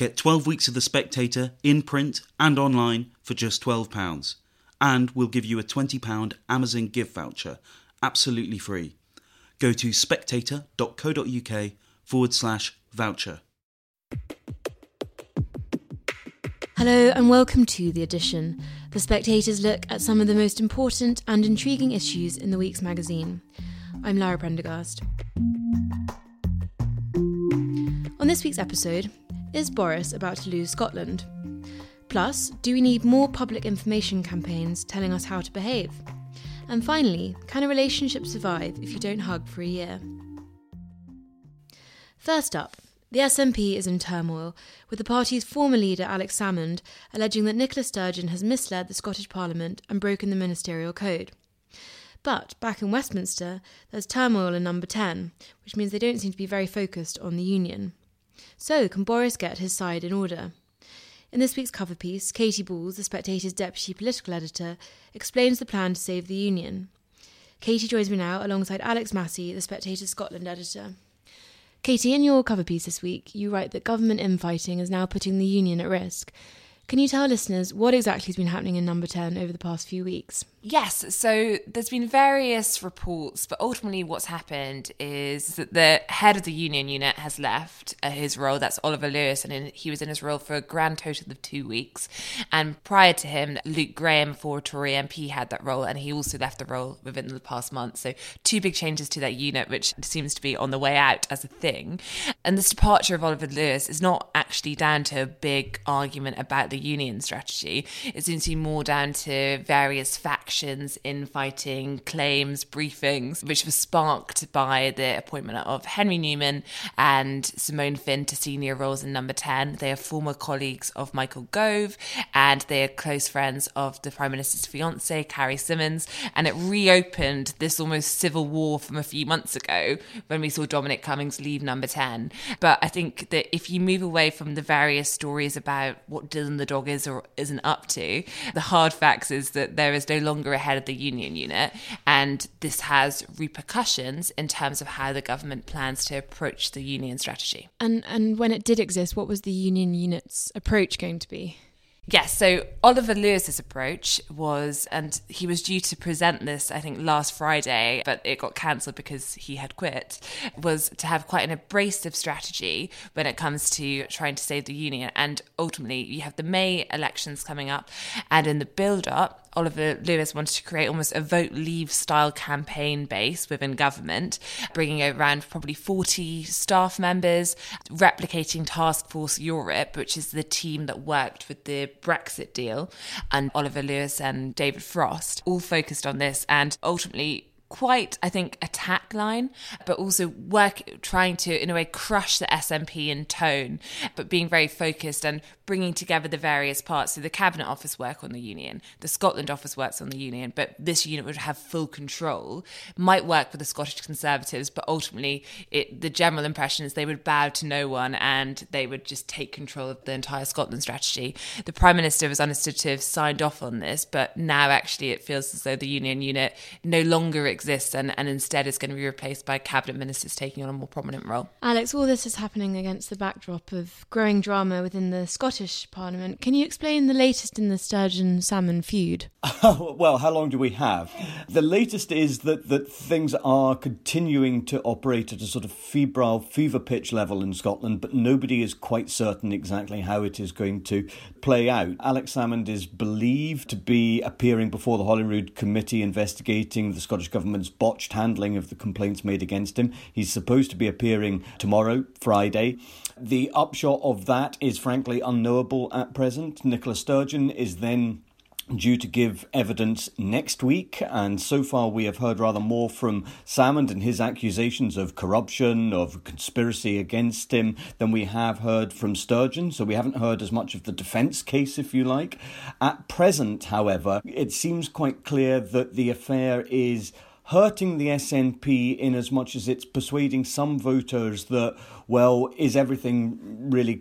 Get 12 weeks of The Spectator in print and online for just £12. And we'll give you a £20 Amazon gift voucher absolutely free. Go to spectator.co.uk forward slash voucher. Hello and welcome to The Edition, the Spectator's look at some of the most important and intriguing issues in the week's magazine. I'm Lara Prendergast. On this week's episode, is Boris about to lose Scotland? Plus, do we need more public information campaigns telling us how to behave? And finally, can a relationship survive if you don't hug for a year? First up, the SNP is in turmoil, with the party's former leader Alex Salmond alleging that Nicola Sturgeon has misled the Scottish Parliament and broken the ministerial code. But back in Westminster, there's turmoil in number 10, which means they don't seem to be very focused on the union. So, can Boris get his side in order? In this week's cover piece, Katy Balls, the Spectator's deputy political editor, explains the plan to save the Union. Katy joins me now alongside Alex Massie, the Spectator's Scotland editor. Katy, in your cover piece this week, you write that government infighting is now putting the Union at risk. Can you tell listeners what exactly has been happening in Number 10 over the past few weeks? Yes, so there's been various reports, but ultimately what's happened is that the head of the union unit has left uh, his role. That's Oliver Lewis, and he was in his role for a grand total of two weeks. And prior to him, Luke Graham, for Tory MP, had that role, and he also left the role within the past month. So two big changes to that unit, which seems to be on the way out as a thing. And this departure of Oliver Lewis is not actually down to a big argument about the union strategy. It seems to be more down to various factors actions, infighting, claims, briefings, which were sparked by the appointment of Henry Newman and Simone Finn to senior roles in number 10. They are former colleagues of Michael Gove and they are close friends of the Prime Minister's fiance, Carrie Symonds. And it reopened this almost civil war from a few months ago when we saw Dominic Cummings leave number 10. But I think that if you move away from the various stories about what Dylan the dog is or isn't up to, the hard facts is that there is no longer longer ahead of the union unit. And this has repercussions in terms of how the government plans to approach the union strategy. And, and when it did exist, what was the union unit's approach going to be? Yes, so Oliver Lewis's approach was, and he was due to present this, I think, last Friday, but it got cancelled because he had quit, was to have quite an abrasive strategy when it comes to trying to save the union. And ultimately, you have the May elections coming up, and in the build up, Oliver Lewis wanted to create almost a vote leave style campaign base within government, bringing around probably 40 staff members, replicating Task Force Europe, which is the team that worked with the Brexit deal, and Oliver Lewis and David Frost, all focused on this. And ultimately, quite, I think, attack line, but also work trying to, in a way, crush the SNP in tone, but being very focused and bringing together the various parts. So the Cabinet Office work on the union, the Scotland Office works on the union, but this unit would have full control, might work with the Scottish Conservatives, but ultimately it, the general impression is they would bow to no one and they would just take control of the entire Scotland strategy. The Prime Minister was understood to have signed off on this, but now actually it feels as though the union unit no longer exists and, and instead is going to be replaced by cabinet ministers taking on a more prominent role. Alex, all this is happening against the backdrop of growing drama within the Scottish Parliament. Can you explain the latest in the Sturgeon Salmond feud? well, how long do we have? The latest is that, that things are continuing to operate at a sort of febrile fever pitch level in Scotland, but nobody is quite certain exactly how it is going to play out. Alex Salmond is believed to be appearing before the Holyrood Committee investigating the Scottish Government's botched handling of the complaints made against him. He's supposed to be appearing tomorrow, Friday. The upshot of that is frankly unknowable at present. Nicola Sturgeon is then due to give evidence next week, and so far we have heard rather more from Salmond and his accusations of corruption, of conspiracy against him, than we have heard from Sturgeon. So we haven't heard as much of the defence case, if you like. At present, however, it seems quite clear that the affair is hurting the SNP in as much as it's persuading some voters that, well, is everything really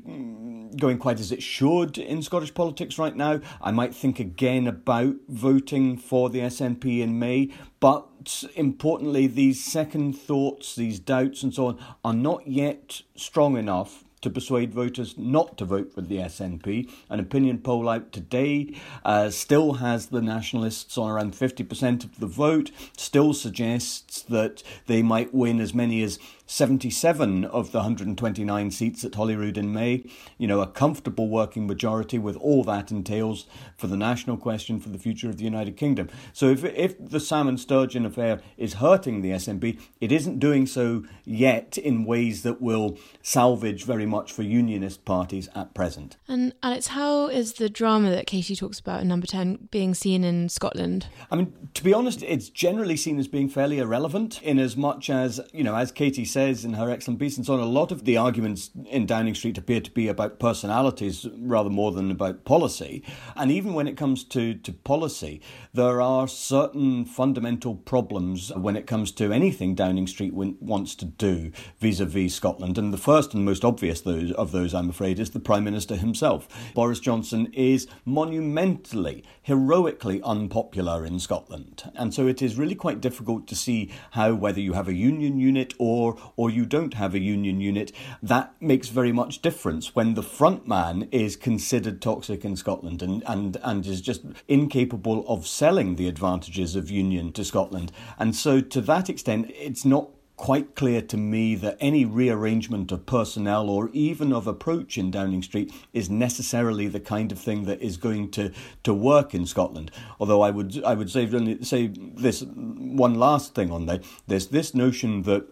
going quite as it should in Scottish politics right now? I might think again about voting for the SNP in May, but importantly, these second thoughts, these doubts, and so on, are not yet strong enough to persuade voters not to vote for the SNP. An opinion poll out today uh, still has the Nationalists on around 50% of the vote, still suggests that they might win as many as 77 of the 129 seats at Holyrood in May. You know, a comfortable working majority with all that entails for the national question for the future of the United Kingdom. So if, if the Salmond Sturgeon affair is hurting the SNP, it isn't doing so yet in ways that will salvage very much for unionist parties at present. And Alex, how is the drama that Katy talks about in number 10 being seen in Scotland? I mean, to be honest, it's generally seen as being fairly irrelevant in as much as, you know, as Katy said, says in her excellent piece and so on, a lot of the arguments in Downing Street appear to be about personalities rather more than about policy. And even when it comes to, to policy, there are certain fundamental problems when it comes to anything Downing Street wants to do vis a vis Scotland. And the first and most obvious of those, I'm afraid, is the Prime Minister himself. Boris Johnson is monumentally, heroically unpopular in Scotland. And so it is really quite difficult to see how, whether you have a union unit or or you don't have a union unit, that makes very much difference when the front man is considered toxic in Scotland and, and, and is just incapable of selling the advantages of union to Scotland. And so to that extent, it's not quite clear to me that any rearrangement of personnel or even of approach in Downing Street is necessarily the kind of thing that is going to, to work in Scotland. Although I would I would say say this one last thing on that. There's this notion that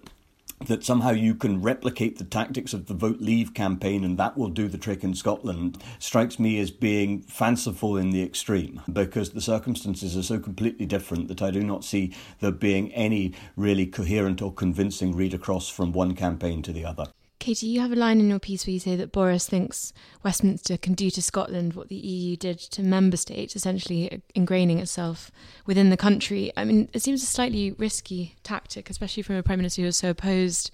that somehow you can replicate the tactics of the Vote Leave campaign and that will do the trick in Scotland strikes me as being fanciful in the extreme because the circumstances are so completely different that I do not see there being any really coherent or convincing read across from one campaign to the other. Katy, you have a line in your piece where you say that Boris thinks Westminster can do to Scotland what the EU did to member states, essentially ingraining itself within the country. I mean, it seems a slightly risky tactic, especially from a prime minister who is so opposed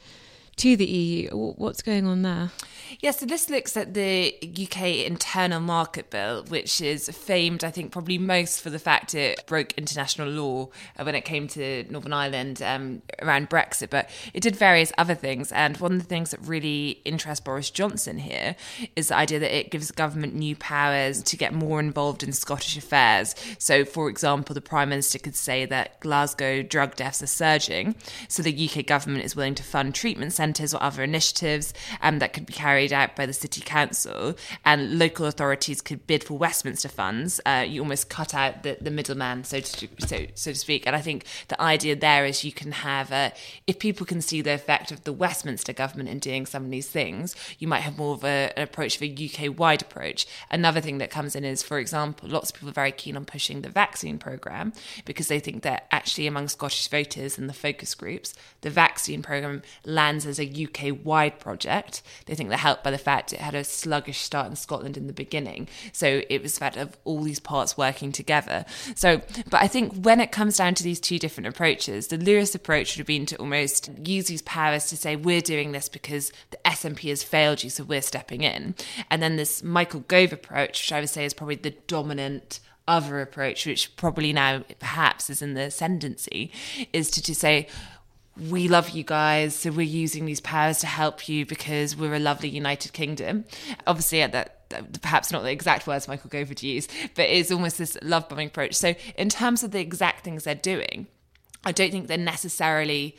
to the EU. What's going on there? Yeah, so this looks at the UK internal market bill, which is famed, I think, probably most for the fact it broke international law uh, when it came to Northern Ireland um, around Brexit, but it did various other things. And one of the things that really interests Boris Johnson here is the idea that it gives government new powers to get more involved in Scottish affairs. So, for example, the Prime Minister could say that Glasgow drug deaths are surging, so the UK government is willing to fund treatment centres centres or other initiatives um, that could be carried out by the city council, and local authorities could bid for Westminster funds. Uh, you almost cut out the, the middleman, so to so so to speak. And I think the idea there is you can have a if people can see the effect of the Westminster government in doing some of these things, you might have more of a, an approach of a UK wide approach. Another thing that comes in is, for example, lots of people are very keen on pushing the vaccine program because they think that actually among Scottish voters and the focus groups, the vaccine program lands as a UK wide project. They think they're helped by the fact it had a sluggish start in Scotland in the beginning. So it was the fact of all these parts working together. So, but I think when it comes down to these two different approaches, the Lewis approach would have been to almost use these powers to say, we're doing this because the SNP has failed you, so we're stepping in. And then this Michael Gove approach, which I would say is probably the dominant other approach, which probably now perhaps is in the ascendancy, is to, to say, we love you guys, so we're using these powers to help you because we're a lovely United Kingdom. Obviously, at that perhaps not the exact words Michael Gove would use, but it's almost this love bombing approach. So, in terms of the exact things they're doing, I don't think they're necessarily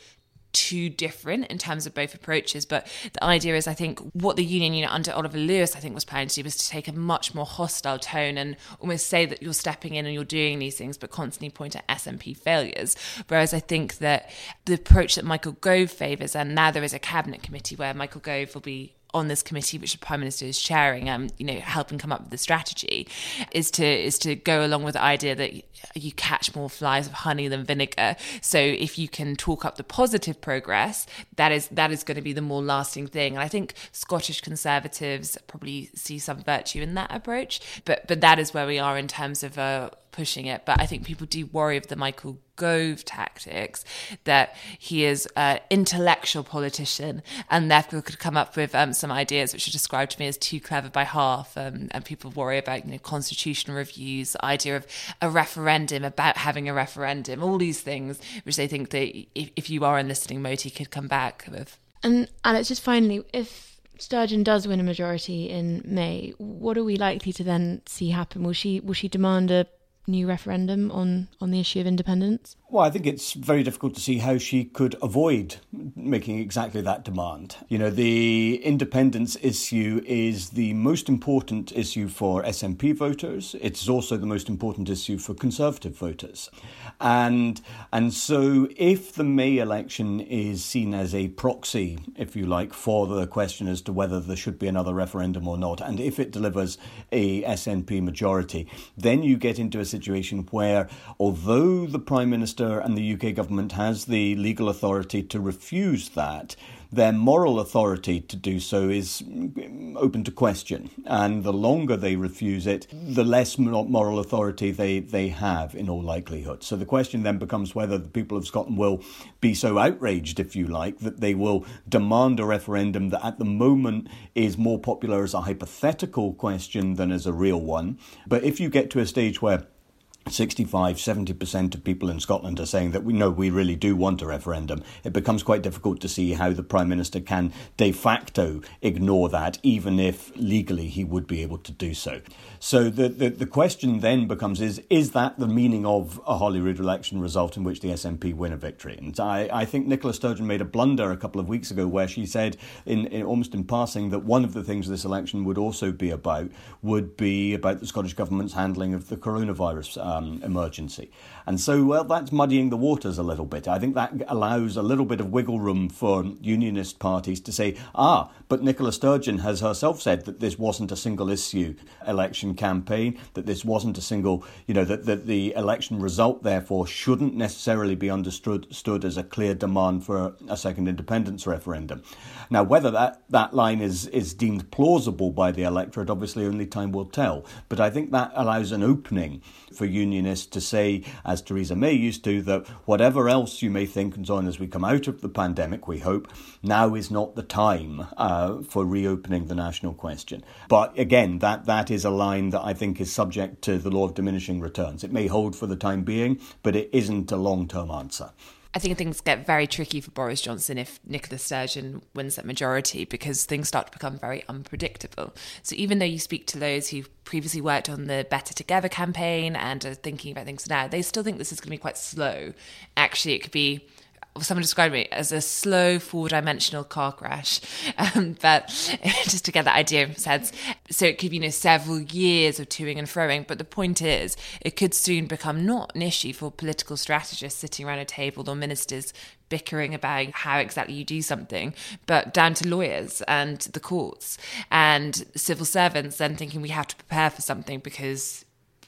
too different in terms of both approaches. But the idea is, I think, what the union under Oliver Lewis, I think, was planning to do was to take a much more hostile tone and almost say that you're stepping in and you're doing these things, but constantly point at SNP failures. Whereas I think that the approach that Michael Gove favours, and now there is a cabinet committee where Michael Gove will be on this committee, which the prime minister is chairing, um, you know, helping come up with the strategy, is to is to go along with the idea that you catch more flies of honey than vinegar. So if you can talk up the positive progress, that is that is going to be the more lasting thing. And I think Scottish Conservatives probably see some virtue in that approach, but but that is where we are in terms of uh, pushing it. But I think people do worry of the Michael Gove tactics that he is an intellectual politician and therefore could come up with um, some ideas which are described to me as too clever by half. Um, and people worry about you know constitutional reviews, the idea of a referendum, about having a referendum, all these things which they think that if, if you are in listening mode, he could come back with. And Alex, just finally, if Sturgeon does win a majority in May, what are we likely to then see happen? Will she will she demand a new referendum on, on the issue of independence? Well, I think it's very difficult to see how she could avoid making exactly that demand. You know, the independence issue is the most important issue for SNP voters. It's also the most important issue for Conservative voters. And, and so if the May election is seen as a proxy, if you like, for the question as to whether there should be another referendum or not, and if it delivers a SNP majority, then you get into a situation where, although the Prime Minister and the UK government has the legal authority to refuse that, their moral authority to do so is mm, open to question. And the longer they refuse it, the less moral authority they, they have, in all likelihood. So the question then becomes whether the people of Scotland will be so outraged, if you like, that they will demand a referendum that at the moment is more popular as a hypothetical question than as a real one. But if you get to a stage where 65 70% of people in Scotland are saying that we know we really do want a referendum. It becomes quite difficult to see how the Prime Minister can de facto ignore that, even if legally he would be able to do so. So the, the, the question then becomes is, is that the meaning of a Holyrood election result in which the SNP win a victory? And I, I think Nicola Sturgeon made a blunder a couple of weeks ago where she said, in, in almost in passing, that one of the things this election would also be about would be about the Scottish Government's handling of the coronavirus. Uh, um, emergency. And so, well, that's muddying the waters a little bit. I think that allows a little bit of wiggle room for unionist parties to say, ah, but Nicola Sturgeon has herself said that this wasn't a single issue election campaign, that this wasn't a single, you know, that, that the election result, therefore, shouldn't necessarily be understood stood as a clear demand for a second independence referendum. Now, whether that, that line is, is deemed plausible by the electorate, obviously only time will tell. But I think that allows an opening for unionists to say, as Theresa May used to, that whatever else you may think and so on as we come out of the pandemic, we hope, now is not the time uh, for reopening the national question. But again, that, that is a line that I think is subject to the law of diminishing returns. It may hold for the time being, but it isn't a long term answer. I think things get very tricky for Boris Johnson if Nicola Sturgeon wins that majority because things start to become very unpredictable. So even though you speak to those who've previously worked on the Better Together campaign and are thinking about things now, they still think this is going to be quite slow. Actually, it could be someone described me as a slow four dimensional car crash. Um, but just to get that idea of sense. So it could be, you know, several years of toing and froing. But the point is, it could soon become not an issue for political strategists sitting around a table or ministers bickering about how exactly you do something, but down to lawyers and the courts and civil servants then thinking we have to prepare for something because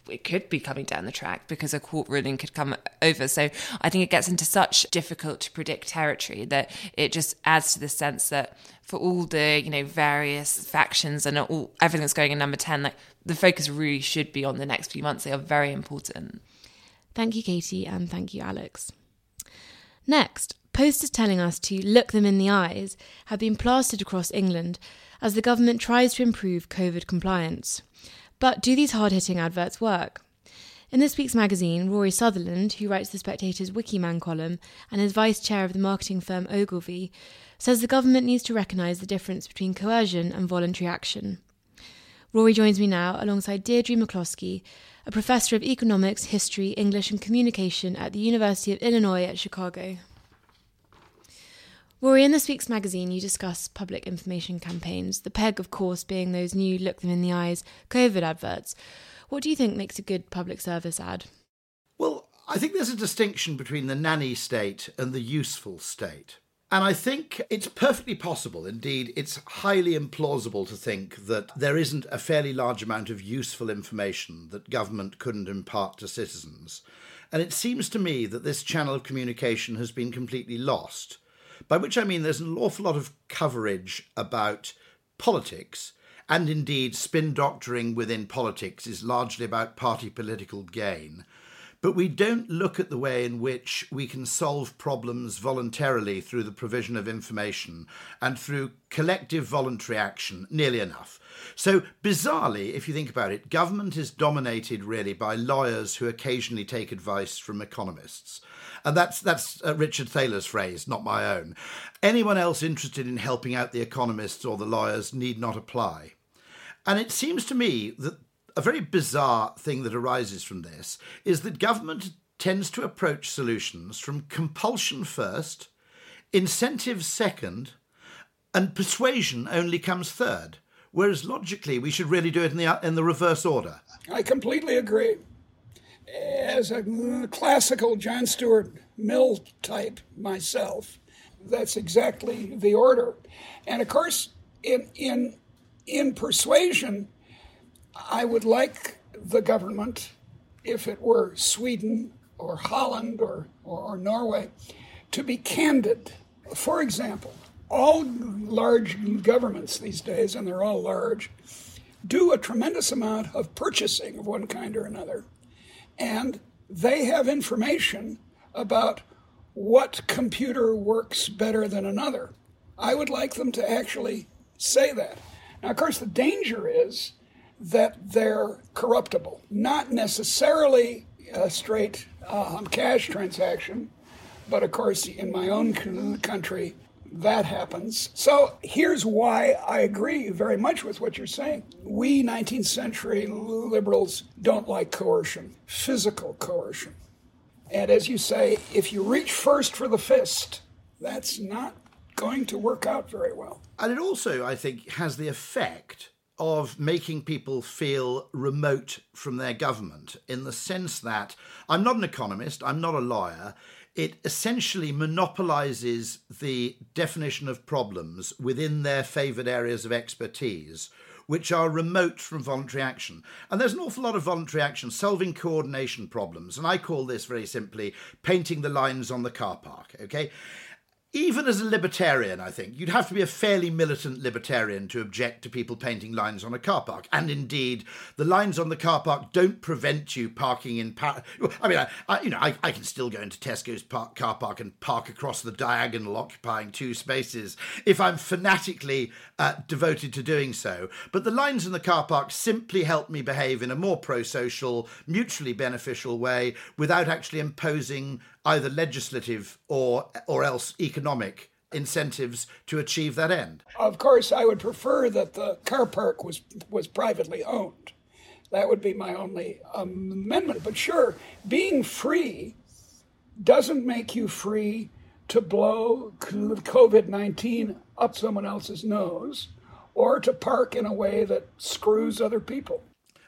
it could be coming down the track because a court ruling could come over. So I think it gets into such difficult to predict territory that it just adds to the sense that for all the you know various factions and all everything that's going in number 10 like the focus really should be on the next few months. They are very important. Thank you katy and thank you alex. Next posters telling us to look them in the eyes have been plastered across england as the government tries to improve covid compliance but do these hard hitting adverts work? In this week's magazine, Rory Sutherland, who writes the Spectator's Wikiman column and is vice chair of the marketing firm Ogilvy, says the government needs to recognise the difference between coercion and voluntary action. Rory joins me now alongside Deirdre McCloskey, a professor of economics, history, English, and communication at the University of Illinois at Chicago. Rory, in this week's magazine, you discuss public information campaigns, the peg, of course, being those new look them in the eyes COVID adverts. What do you think makes a good public service ad? Well, I think there's a distinction between the nanny state and the useful state. And I think it's perfectly possible, indeed, it's highly implausible to think that there isn't a fairly large amount of useful information that government couldn't impart to citizens. And it seems to me that this channel of communication has been completely lost by which I mean there's an awful lot of coverage about politics, and indeed spin doctoring within politics is largely about party political gain. but we don't look at the way in which we can solve problems voluntarily through the provision of information and through collective voluntary action nearly enough. So, bizarrely, if you think about it, government is dominated really by lawyers who occasionally take advice from economists. And that's, that's uh, Richard Thaler's phrase, not my own. Anyone else interested in helping out the economists or the lawyers need not apply. And it seems to me that a very bizarre thing that arises from this is that government tends to approach solutions from compulsion first, incentive second, and persuasion only comes third. Whereas logically, we should really do it in the in the reverse order. I completely agree. As a classical John Stuart Mill type myself, that's exactly the order. And of course, in in in persuasion, I would like the government, if it were Sweden or Holland or, or, or Norway, to be candid. For example, all large governments these days, and they're all large, do a tremendous amount of purchasing of one kind or another. And they have information about what computer works better than another. I would like them to actually say that. Now, of course, the danger is that they're corruptible, not necessarily a straight um, cash transaction, but of course, in my own country, that happens. So here's why I agree very much with what you're saying. We 19th century liberals don't like coercion, physical coercion. And as you say, if you reach first for the fist, that's not going to work out very well. And it also, I think, has the effect of making people feel remote from their government in the sense that I'm not an economist, I'm not a lawyer it essentially monopolizes the definition of problems within their favoured areas of expertise, which are remote from voluntary action. And there's an awful lot of voluntary action solving coordination problems. And I call this very simply painting the lines on the car park. Okay even as a libertarian, I think, you'd have to be a fairly militant libertarian to object to people painting lines on a car park. And indeed, the lines on the car park don't prevent you parking in. I mean, I, I, you know, I, I, can still go into Tesco's park, car park and park across the diagonal, occupying two spaces, if I'm fanatically uh, devoted to doing so. But the lines in the car park simply help me behave in a more pro social, mutually beneficial way without actually imposing either legislative or or else economic incentives to achieve that end. Of course, I would prefer that the car park was was privately owned. That would be my only um, amendment. But sure, being free doesn't make you free to blow COVID 19 up someone else's nose or to park in a way that screws other people.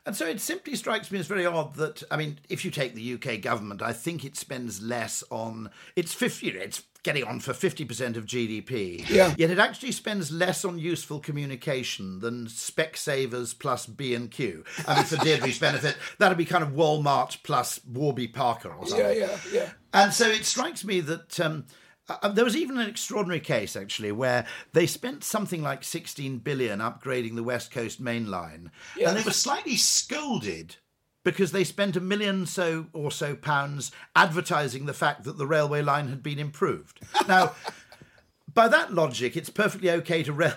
And so it simply strikes me as very odd that, I mean, if you take the UK government, I think it spends less on, it's 50, it's getting on for 50% of GDP. Yeah. Yet it actually spends less on useful communication than Specsavers plus B&Q. I mean, for Deirdre's benefit, that'd be kind of Walmart plus Warby Parker or something. Yeah, yeah, yeah. And so it strikes me that um, uh, there was even an extraordinary case actually where they spent something like 16 billion upgrading the West Coast Main Line, yes. and they were slightly scolded because they spent a million so or so pounds advertising the fact that the railway line had been improved. Now. by that logic, it's perfectly okay to re-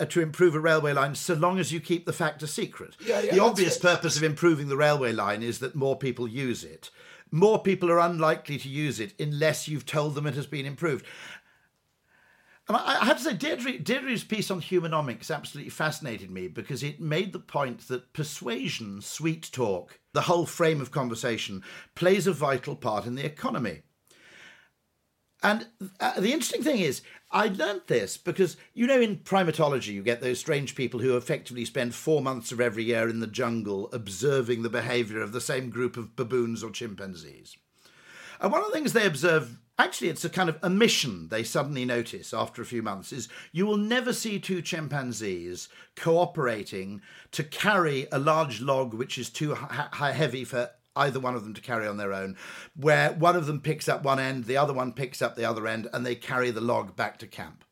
uh, to improve a railway line so long as you keep the fact a secret. Yeah, yeah, the obvious purpose of improving the railway line is that more people use it more people are unlikely to use it unless you've told them it has been improved. And I, have to say, Deirdre, Deirdre's piece on humanomics absolutely fascinated me because it made the point that persuasion, sweet talk, the whole frame of conversation, plays a vital part in the economy. And uh, the interesting thing is, I learnt this because, you know, in primatology, you get those strange people who effectively spend four months of every year in the jungle observing the behavior of the same group of baboons or chimpanzees. And one of the things they observe, actually, it's a kind of a mission they suddenly notice after a few months, is you will never see two chimpanzees cooperating to carry a large log which is too heavy for either one of them to carry on their own, where one of them picks up one end, the other one picks up the other end, and they carry the log back to camp.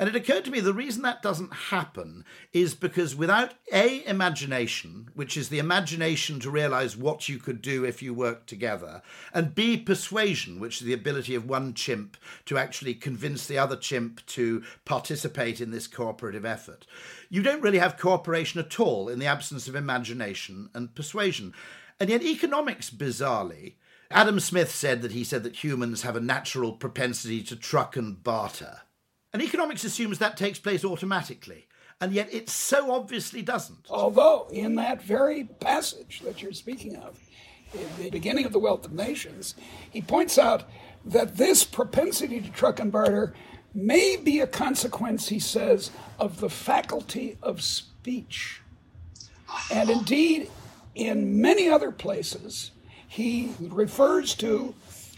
And it occurred to me the reason that doesn't happen is because without A, imagination, which is the imagination to realize what you could do if you worked together, and B, persuasion, which is the ability of one chimp to actually convince the other chimp to participate in this cooperative effort, you don't really have cooperation at all in the absence of imagination and persuasion. And yet, economics, bizarrely, Adam Smith said that he said that humans have a natural propensity to truck and barter. And economics assumes that takes place automatically, and yet it so obviously doesn't. Although, in that very passage that you're speaking of, in the beginning of The Wealth of Nations, he points out that this propensity to truck and barter may be a consequence, he says, of the faculty of speech. And indeed, in many other places, he refers to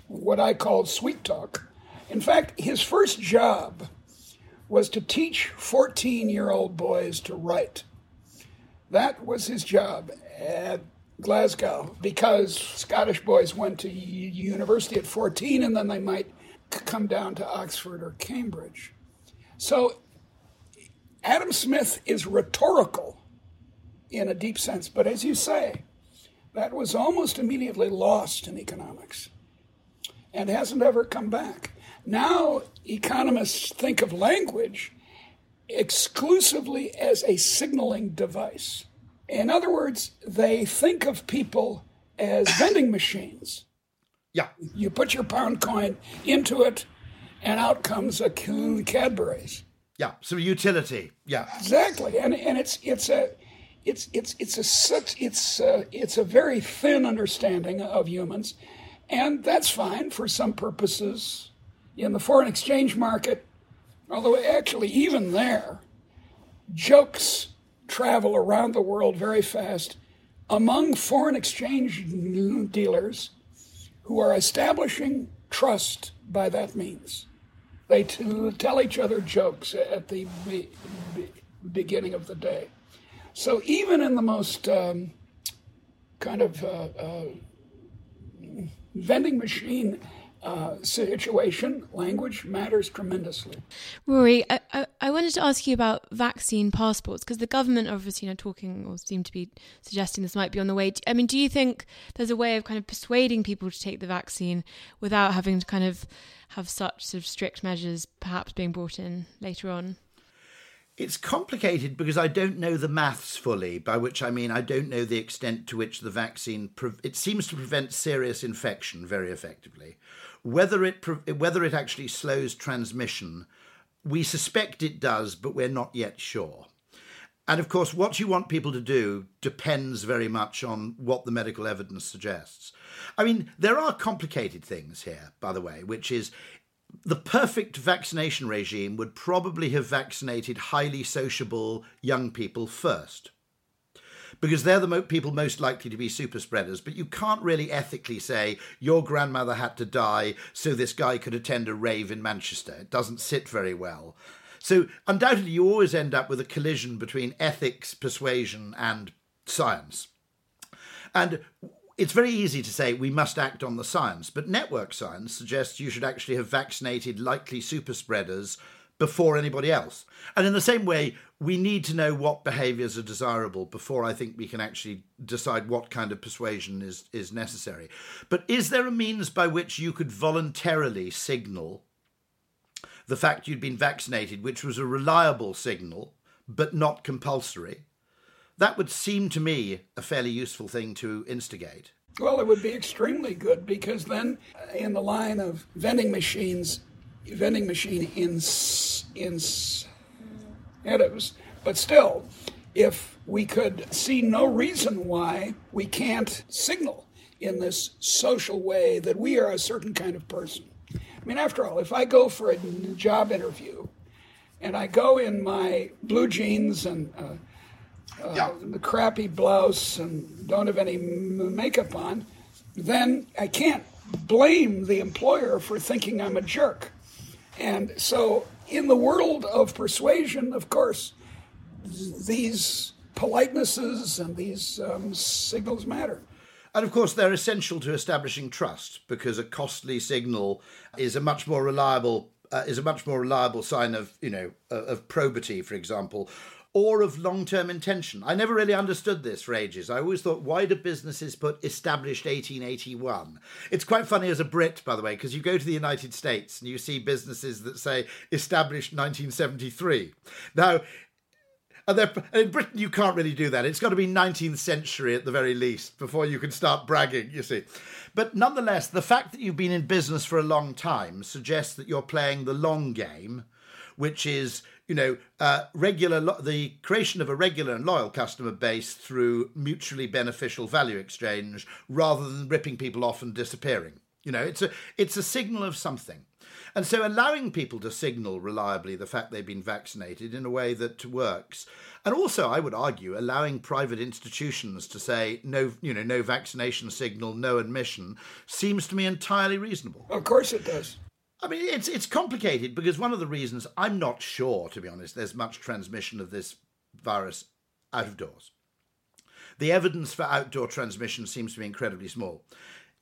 what I call sweet talk. In fact, his first job was to teach 14 year old boys to write. That was his job at Glasgow because Scottish boys went to university at 14 and then they might come down to Oxford or Cambridge. So Adam Smith is rhetorical in a deep sense, but as you say, that was almost immediately lost in economics and hasn't ever come back. Now, economists think of language exclusively as a signaling device. In other words, they think of people as vending machines. Yeah. You put your pound coin into it, and out comes a Cadbury's. Yeah, some utility. Yeah, exactly. And and it's it's a it's it's it's a such it's a, it's a very thin understanding of humans, and that's fine for some purposes in the foreign exchange market, although actually, even there, jokes travel around the world very fast among foreign exchange dealers who are establishing trust by that means. They t- tell each other jokes at the be- be- beginning of the day. So even in the most um, kind of uh, uh, vending machine uh, situation, language matters tremendously. Rory, I, I, I, wanted to ask you about vaccine passports because the government obviously know talking or seem to be suggesting this might be on the way. I mean, do you think there's a way of kind of persuading people to take the vaccine without having to kind of have such sort of strict measures perhaps being brought in later on? It's complicated because I don't know the maths fully, by which I mean I don't know the extent to which the vaccine pre- it seems to prevent serious infection very effectively. Whether it whether it actually slows transmission, we suspect it does, but we're not yet sure. And of course, what you want people to do depends very much on what the medical evidence suggests. I mean, there are complicated things here, by the way, which is the perfect vaccination regime would probably have vaccinated highly sociable young people first because they're the mo- people most likely to be super spreaders. But you can't really ethically say your grandmother had to die so this guy could attend a rave in Manchester. It doesn't sit very well. So undoubtedly, you always end up with a collision between ethics, persuasion, and science. And it's very easy to say we must act on the science, but network science suggests you should actually have vaccinated likely super spreaders before anybody else. And in the same way, we need to know what behaviors are desirable before I think we can actually decide what kind of persuasion is, is necessary. But is there a means by which you could voluntarily signal the fact you'd been vaccinated, which was a reliable signal, but not compulsory? That would seem to me a fairly useful thing to instigate. Well, it would be extremely good because then, uh, in the line of vending machines, vending machine ins, incentives. But still, if we could see no reason why we can't signal in this social way that we are a certain kind of person. I mean, after all, if I go for a job interview and I go in my blue jeans and uh, uh, the crappy blouse and don't have any makeup on, then I can't blame the employer for thinking I'm a jerk. And so, in the world of persuasion, of course, these politenesses and these um, signals matter. And of course, they're essential to establishing trust because a costly signal is a much more reliable uh, is a much more reliable sign of, you know, of probity, for example, or of long term intention. I never really understood this for ages. I always thought, why do businesses put established 1881? It's quite funny as a Brit, by the way, because you go to the United States and you see businesses that say established 1973. Now, in Britain, you can't really do that. It's got to be 19th century at the very least before you can start bragging, you see. But nonetheless, the fact that you've been in business for a long time suggests that you're playing the long game, which is you know, uh, regular the creation of a regular and loyal customer base through mutually beneficial value exchange, rather than ripping people off and disappearing. You know, it's a it's a signal of something. And so allowing people to signal reliably the fact they've been vaccinated in a way that works. And also, I would argue, allowing private institutions to say no, you know, no vaccination signal, no admission, seems to me entirely reasonable. Of course, it does. I mean, it's it's complicated because one of the reasons I'm not sure, to be honest, there's much transmission of this virus out of doors. The evidence for outdoor transmission seems to be incredibly small.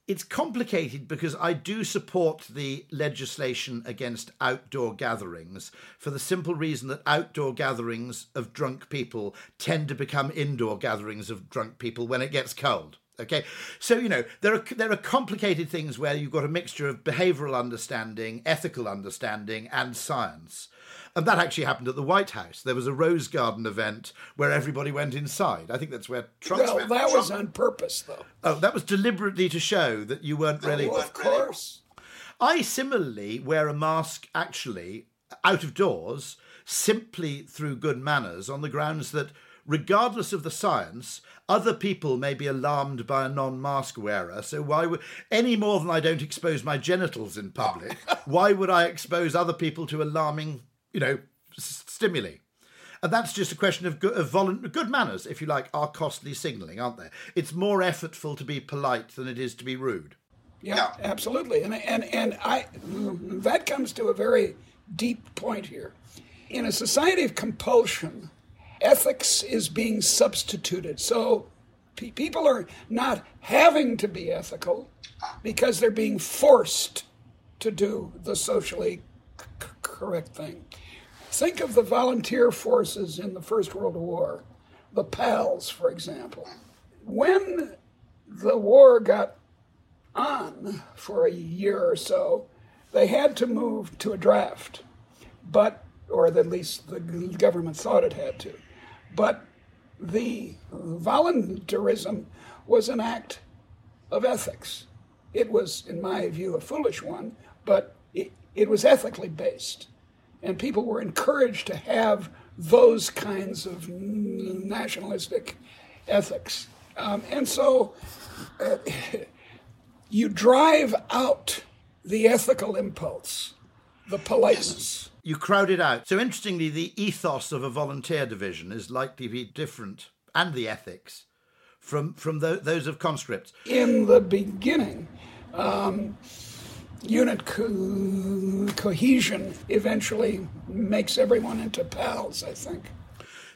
It's complicated because I do support the legislation against outdoor gatherings for the simple reason that outdoor gatherings of drunk people tend to become indoor gatherings of drunk people when it gets cold. Okay, so you know there are there are complicated things where you've got a mixture of behavioural understanding, ethical understanding, and science. And that actually happened at the White House. There was a Rose Garden event where everybody went inside. I think that's where Trump. Well, went. that Trump, was on purpose, though. Oh, that was deliberately to show that you weren't really. Oh, of course. I similarly wear a mask actually out of doors simply through good manners on the grounds that regardless of the science, other people may be alarmed by a non-mask wearer. So why would any more than I don't expose my genitals in public? why would I expose other people to alarming, you know, s- stimuli? And that's just a question of good, of volu- good manners, if you like, are costly signalling, aren't they? It's more effortful to be polite than it is to be rude. Yeah, yeah, absolutely. And and and I that comes to a very deep point here. In a society of compulsion, ethics is being substituted. So pe- people are not having to be ethical because they're being forced to do the socially c- correct thing. Think of the volunteer forces in the First World War, the PALs, for example. When the war got on for a year or so, they had to move to a draft, but or at least the government thought it had to. But the voluntarism was an act of ethics. It was, in my view, a foolish one, but it, it was ethically based. And people were encouraged to have those kinds of nationalistic ethics. Um, and so uh, you drive out the ethical impulse, the politeness you crowd it out. So interestingly, the ethos of a volunteer division is likely to be different, and the ethics from from the, those of conscripts. In the beginning, um, unit co- cohesion eventually makes everyone into pals. I think.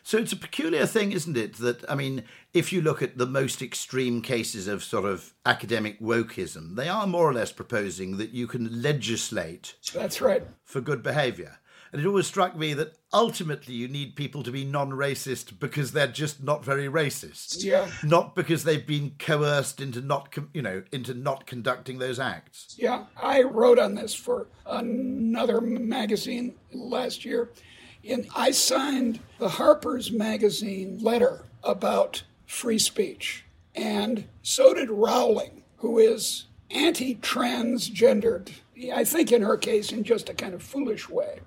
So it's a peculiar thing, isn't it? That, I mean, if you look at the most extreme cases of sort of academic wokeism, they are more or less proposing that you can legislate. That's right. For good behavior. And it always struck me that ultimately you need people to be non racist because they're just not very racist. Yeah. Not because they've been coerced into not, you know, into not conducting those acts. Yeah. I wrote on this for another magazine last year. And I signed the Harper's Magazine letter about free speech. And so did Rowling, who is anti transgendered, I think in her case, in just a kind of foolish way.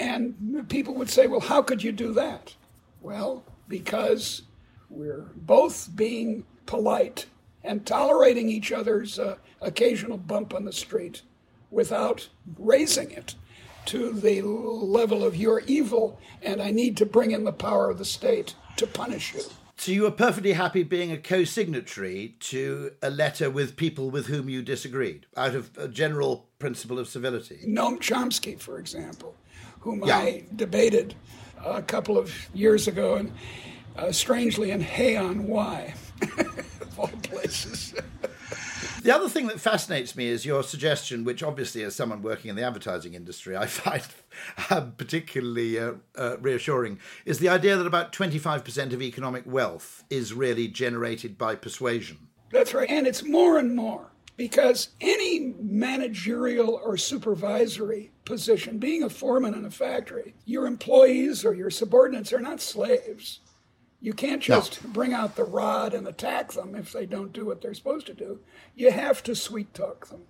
And people would say, well, how could you do that? Well, because we're both being polite and tolerating each other's uh, occasional bump on the street without raising it to the level of you're evil and I need to bring in the power of the state to punish you. So you were perfectly happy being a co-signatory to a letter with people with whom you disagreed, out of a general principle of civility. Noam Chomsky, for example, whom yeah. I debated a couple of years ago, and uh, strangely in on Wye, of all places. The other thing that fascinates me is your suggestion, which obviously, as someone working in the advertising industry, I find um, particularly uh, uh, reassuring, is the idea that about 25% of economic wealth is really generated by persuasion. That's right. And it's more and more because any managerial or supervisory position, being a foreman in a factory, your employees or your subordinates are not slaves. You can't just no. bring out the rod and attack them if they don't do what they're supposed to do. You have to sweet talk them.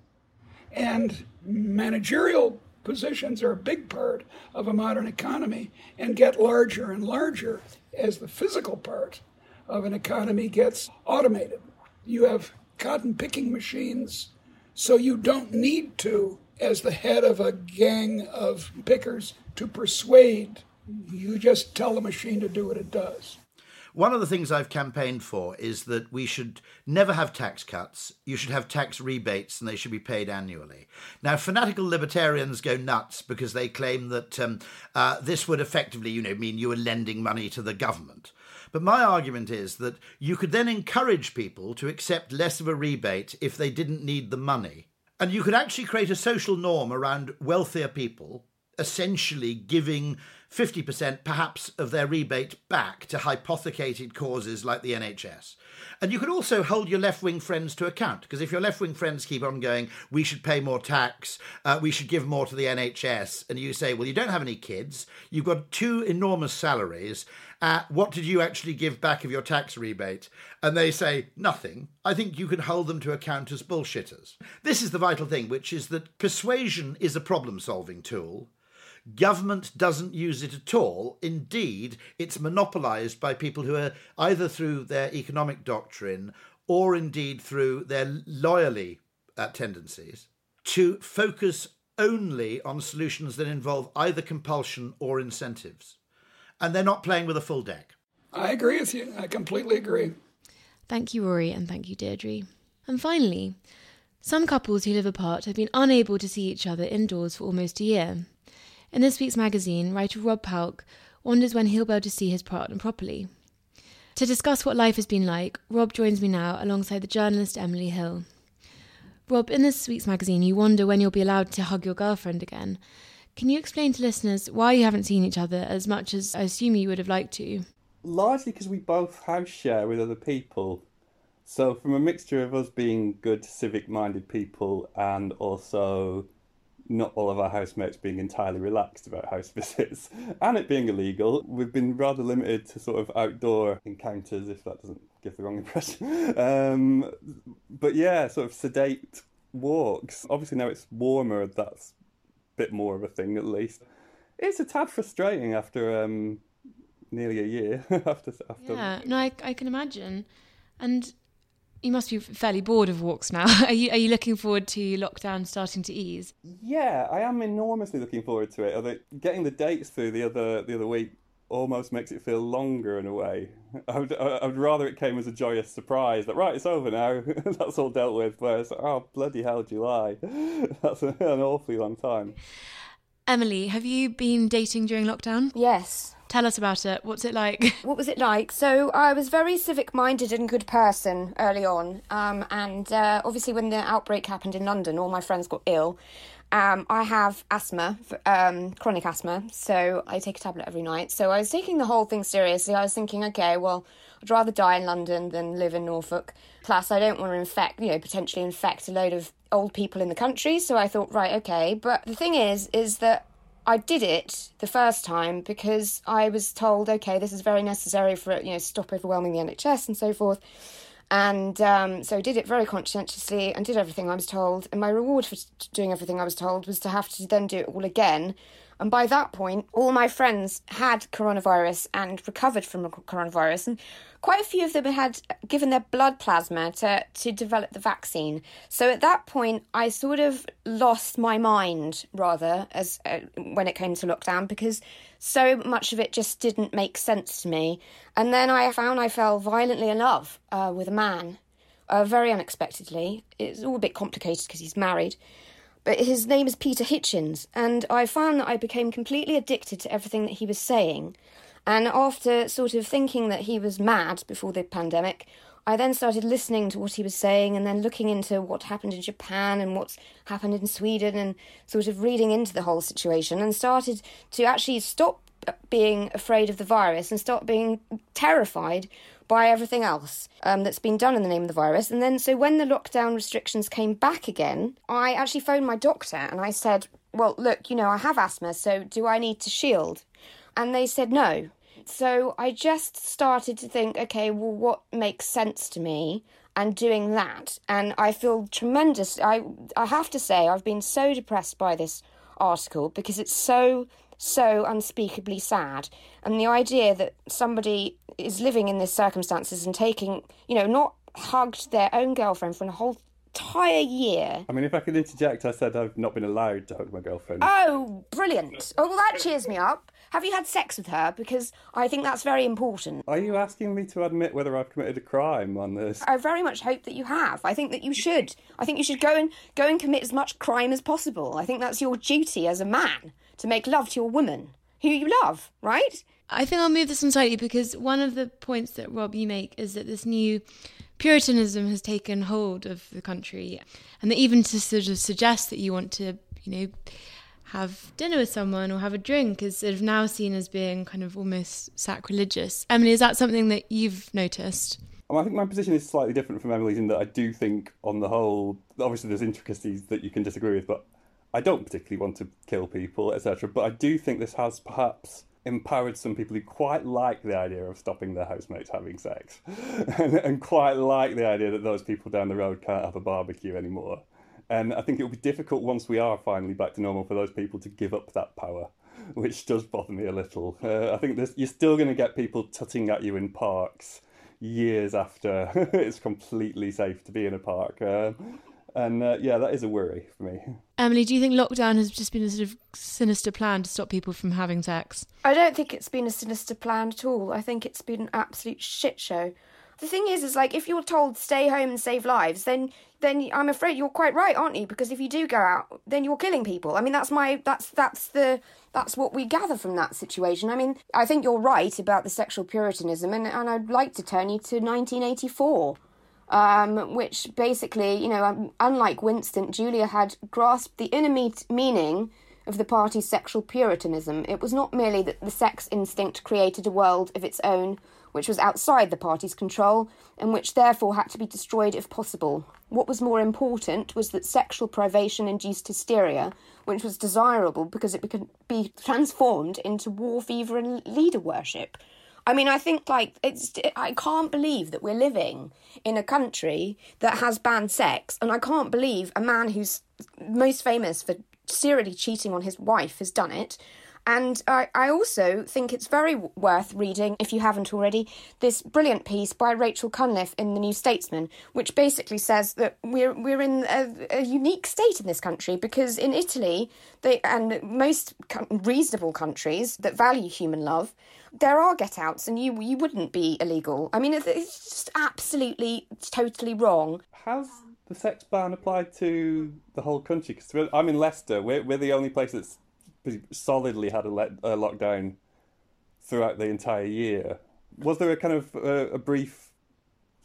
And managerial positions are a big part of a modern economy and get larger and larger as the physical part of an economy gets automated. You have cotton picking machines, so you don't need to, as the head of a gang of pickers, to persuade. You just tell the machine to do what it does. One of the things I've campaigned for is that we should never have tax cuts. You should have tax rebates and they should be paid annually. Now, fanatical libertarians go nuts because they claim that um, uh, this would effectively, you know, mean you were lending money to the government. But my argument is that you could then encourage people to accept less of a rebate if they didn't need the money. And you could actually create a social norm around wealthier people essentially giving 50% perhaps of their rebate back to hypothecated causes like the NHS. And you could also hold your left wing friends to account, because if your left wing friends keep on going, we should pay more tax, uh, we should give more to the NHS, and you say, well, you don't have any kids, you've got two enormous salaries, what did you actually give back of your tax rebate? And they say, nothing. I think you can hold them to account as bullshitters. This is the vital thing, which is that persuasion is a problem solving tool. Government doesn't use it at all. Indeed, it's monopolised by people who are either through their economic doctrine or indeed through their loyally uh, tendencies to focus only on solutions that involve either compulsion or incentives. And they're not playing with a full deck. I agree with you. I completely agree. Thank you, Rory, and thank you, Deirdre. And finally, some couples who live apart have been unable to see each other indoors for almost a year. In this week's magazine, writer Rob Palk wonders when he'll be able to see his partner properly. To discuss what life has been like, Rob joins me now alongside the journalist Emily Hill. Rob, in this week's magazine, you wonder when you'll be allowed to hug your girlfriend again. Can you explain to listeners why you haven't seen each other as much as I assume you would have liked to? Largely because we both house share with other people. So, from a mixture of us being good, civic minded people and also not all of our housemates being entirely relaxed about house visits and it being illegal. We've been rather limited to sort of outdoor encounters, if that doesn't give the wrong impression. Um, but yeah, sort of sedate walks. Obviously, now it's warmer, that's bit more of a thing at least. It's a tad frustrating after um, nearly a year. after, after yeah, no, I, I can imagine. And you must be fairly bored of walks now. are you are you looking forward to lockdown starting to ease? Yeah, I am enormously looking forward to it. Although getting the dates through the other the other week almost makes it feel longer in a way. I would I would rather it came as a joyous surprise that right, it's over now. That's all dealt with. Whereas oh bloody hell, July. That's an awfully long time. Emily, have you been dating during lockdown? Yes. Tell us about it. What's it like? What was it like? So I was very civic minded and good person early on. Um, and uh, obviously, when the outbreak happened in London, all my friends got ill. Um, I have asthma, um, chronic asthma, so I take a tablet every night. So I was taking the whole thing seriously. I was thinking, okay, well, I'd rather die in London than live in Norfolk. Plus, I don't want to infect, you know, potentially infect a load of old people in the country. So I thought, right, okay. But the thing is, is that I did it the first time because I was told, okay, this is very necessary for you know stop overwhelming the NHS and so forth, and um, so I did it very conscientiously and did everything I was told. And my reward for doing everything I was told was to have to then do it all again and by that point, all my friends had coronavirus and recovered from coronavirus. And quite a few of them had given their blood plasma to, to develop the vaccine. So at that point, I sort of lost my mind, rather, as uh, when it came to lockdown, because so much of it just didn't make sense to me. And then I found I fell violently in love uh, with a man, uh, very unexpectedly. It's all a bit complicated because he's married. But his name is Peter Hitchens, and I found that I became completely addicted to everything that he was saying. And after sort of thinking that he was mad before the pandemic, I then started listening to what he was saying and then looking into what happened in Japan and what's happened in Sweden and sort of reading into the whole situation and started to actually stop being afraid of the virus and start being terrified by everything else um, that's been done in the name of the virus. And then, so when the lockdown restrictions came back again, I actually phoned my doctor and I said, Well, look, you know, I have asthma, so do I need to shield? And they said no. So I just started to think, okay, well, what makes sense to me? And doing that, and I feel tremendous. I I have to say, I've been so depressed by this article because it's so so unspeakably sad. And the idea that somebody is living in these circumstances and taking, you know, not hugged their own girlfriend for a whole entire year. I mean, if I could interject, I said I've not been allowed to hug my girlfriend. Oh, brilliant. Oh, well, that cheers me up. Have you had sex with her? Because I think that's very important. Are you asking me to admit whether I've committed a crime on this? I very much hope that you have. I think that you should. I think you should go and go and commit as much crime as possible. I think that's your duty as a man to make love to your woman who you love, right? I think I'll move this on slightly because one of the points that Rob you make is that this new Puritanism has taken hold of the country, and that even to sort of suggest that you want to, you know, have dinner with someone or have a drink is sort of now seen as being kind of almost sacrilegious. Emily, is that something that you've noticed? I think my position is slightly different from Emily's in that I do think, on the whole, obviously there's intricacies that you can disagree with, but I don't particularly want to kill people, etc. But I do think this has perhaps empowered some people who quite like the idea of stopping their housemates having sex and, and, quite like the idea that those people down the road can't have a barbecue anymore. And I think it will be difficult once we are finally back to normal for those people to give up that power, which does bother me a little. Uh, I think you're still going to get people tutting at you in parks years after it's completely safe to be in a park. Uh, and uh, yeah, that is a worry for me. Emily, do you think lockdown has just been a sort of sinister plan to stop people from having sex? I don't think it's been a sinister plan at all. I think it's been an absolute shit show. The thing is, is like if you're told stay home and save lives, then then I'm afraid you're quite right, aren't you? Because if you do go out, then you're killing people. I mean, that's my that's that's the that's what we gather from that situation. I mean, I think you're right about the sexual puritanism, and and I'd like to turn you to 1984. Um, which basically, you know, um, unlike Winston, Julia had grasped the inner meet- meaning of the party's sexual puritanism. It was not merely that the sex instinct created a world of its own which was outside the party's control and which therefore had to be destroyed if possible. What was more important was that sexual privation induced hysteria, which was desirable because it could be transformed into war fever and leader worship. I mean, I think like it's. I can't believe that we're living in a country that has banned sex, and I can't believe a man who's most famous for serially cheating on his wife has done it. And I, I also think it's very worth reading, if you haven't already, this brilliant piece by Rachel Cunliffe in the New Statesman, which basically says that we're we're in a, a unique state in this country because in Italy, they and most reasonable countries that value human love, there are get outs, and you you wouldn't be illegal. I mean, it's, just absolutely totally wrong. How's the sex ban applied to the whole country? Because I'm in Leicester. We're we're the only place that's solidly had a, let, a lockdown throughout the entire year. Was there a kind of uh, a brief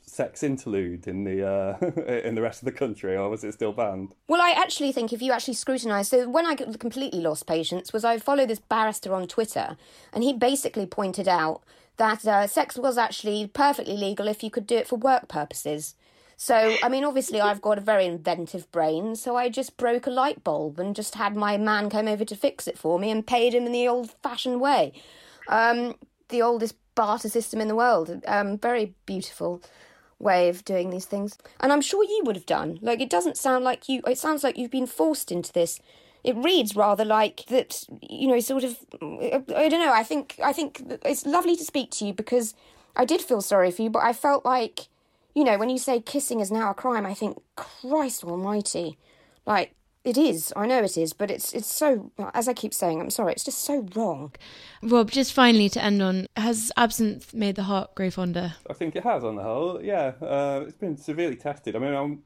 sex interlude in the uh, in the rest of the country, or was it still banned? Well, I actually think if you actually scrutinise, so when I completely lost patience was I followed this barrister on Twitter, and he basically pointed out that uh, sex was actually perfectly legal if you could do it for work purposes. So, I mean, obviously, I've got a very inventive brain, so I just broke a light bulb and just had my man come over to fix it for me and paid him in the old fashioned way. Um, the oldest barter system in the world. Um, very beautiful way of doing these things. And I'm sure you would have done. Like, it doesn't sound like you, it sounds like you've been forced into this. It reads rather like that, you know, sort of, I don't know, I think, I think it's lovely to speak to you because I did feel sorry for you, but I felt like you know, when you say kissing is now a crime, I think, Christ almighty. Like, it is. I know it is, but it's it's so. As I keep saying, I'm sorry. It's just so wrong. Rob, just finally to end on, has absinthe made the heart grow fonder? I think it has, on the whole. Yeah, uh, it's been severely tested. I mean, I'm,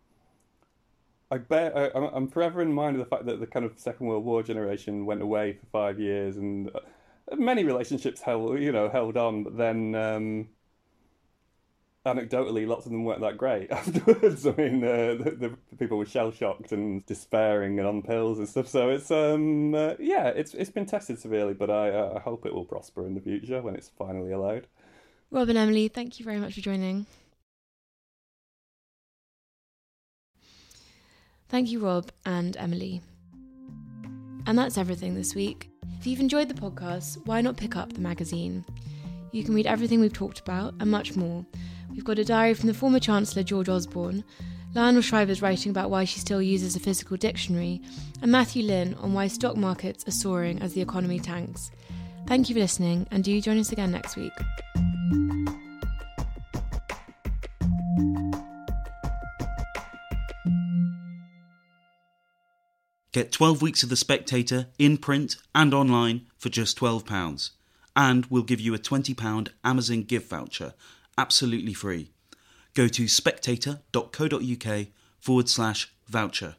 I bear, I, am forever in mind of the fact that the kind of Second World War generation went away for five years, and many relationships held, you know, held on, but then um, anecdotally, lots of them weren't that great afterwards. I mean, uh, the, the, people were shell shocked and despairing and on pills and stuff. So it's um, uh, yeah, it's it's been tested severely, but I uh, I hope it will prosper in the future when it's finally allowed. Rob and Emily, thank you very much for joining. Thank you, Rob and Emily. And that's everything this week. If you've enjoyed the podcast, why not pick up the magazine? You can read everything we've talked about and much more. We've got a diary from the former Chancellor George Osborne, Lionel Shriver's writing about why she still uses a physical dictionary, and Matthew Lynn on why stock markets are soaring as the economy tanks. Thank you for listening, and do join us again next week. Get 12 weeks of The Spectator in print and online for just £12. And we'll give you a £20 Amazon gift voucher absolutely free. Go to spectator.co.uk forward slash voucher.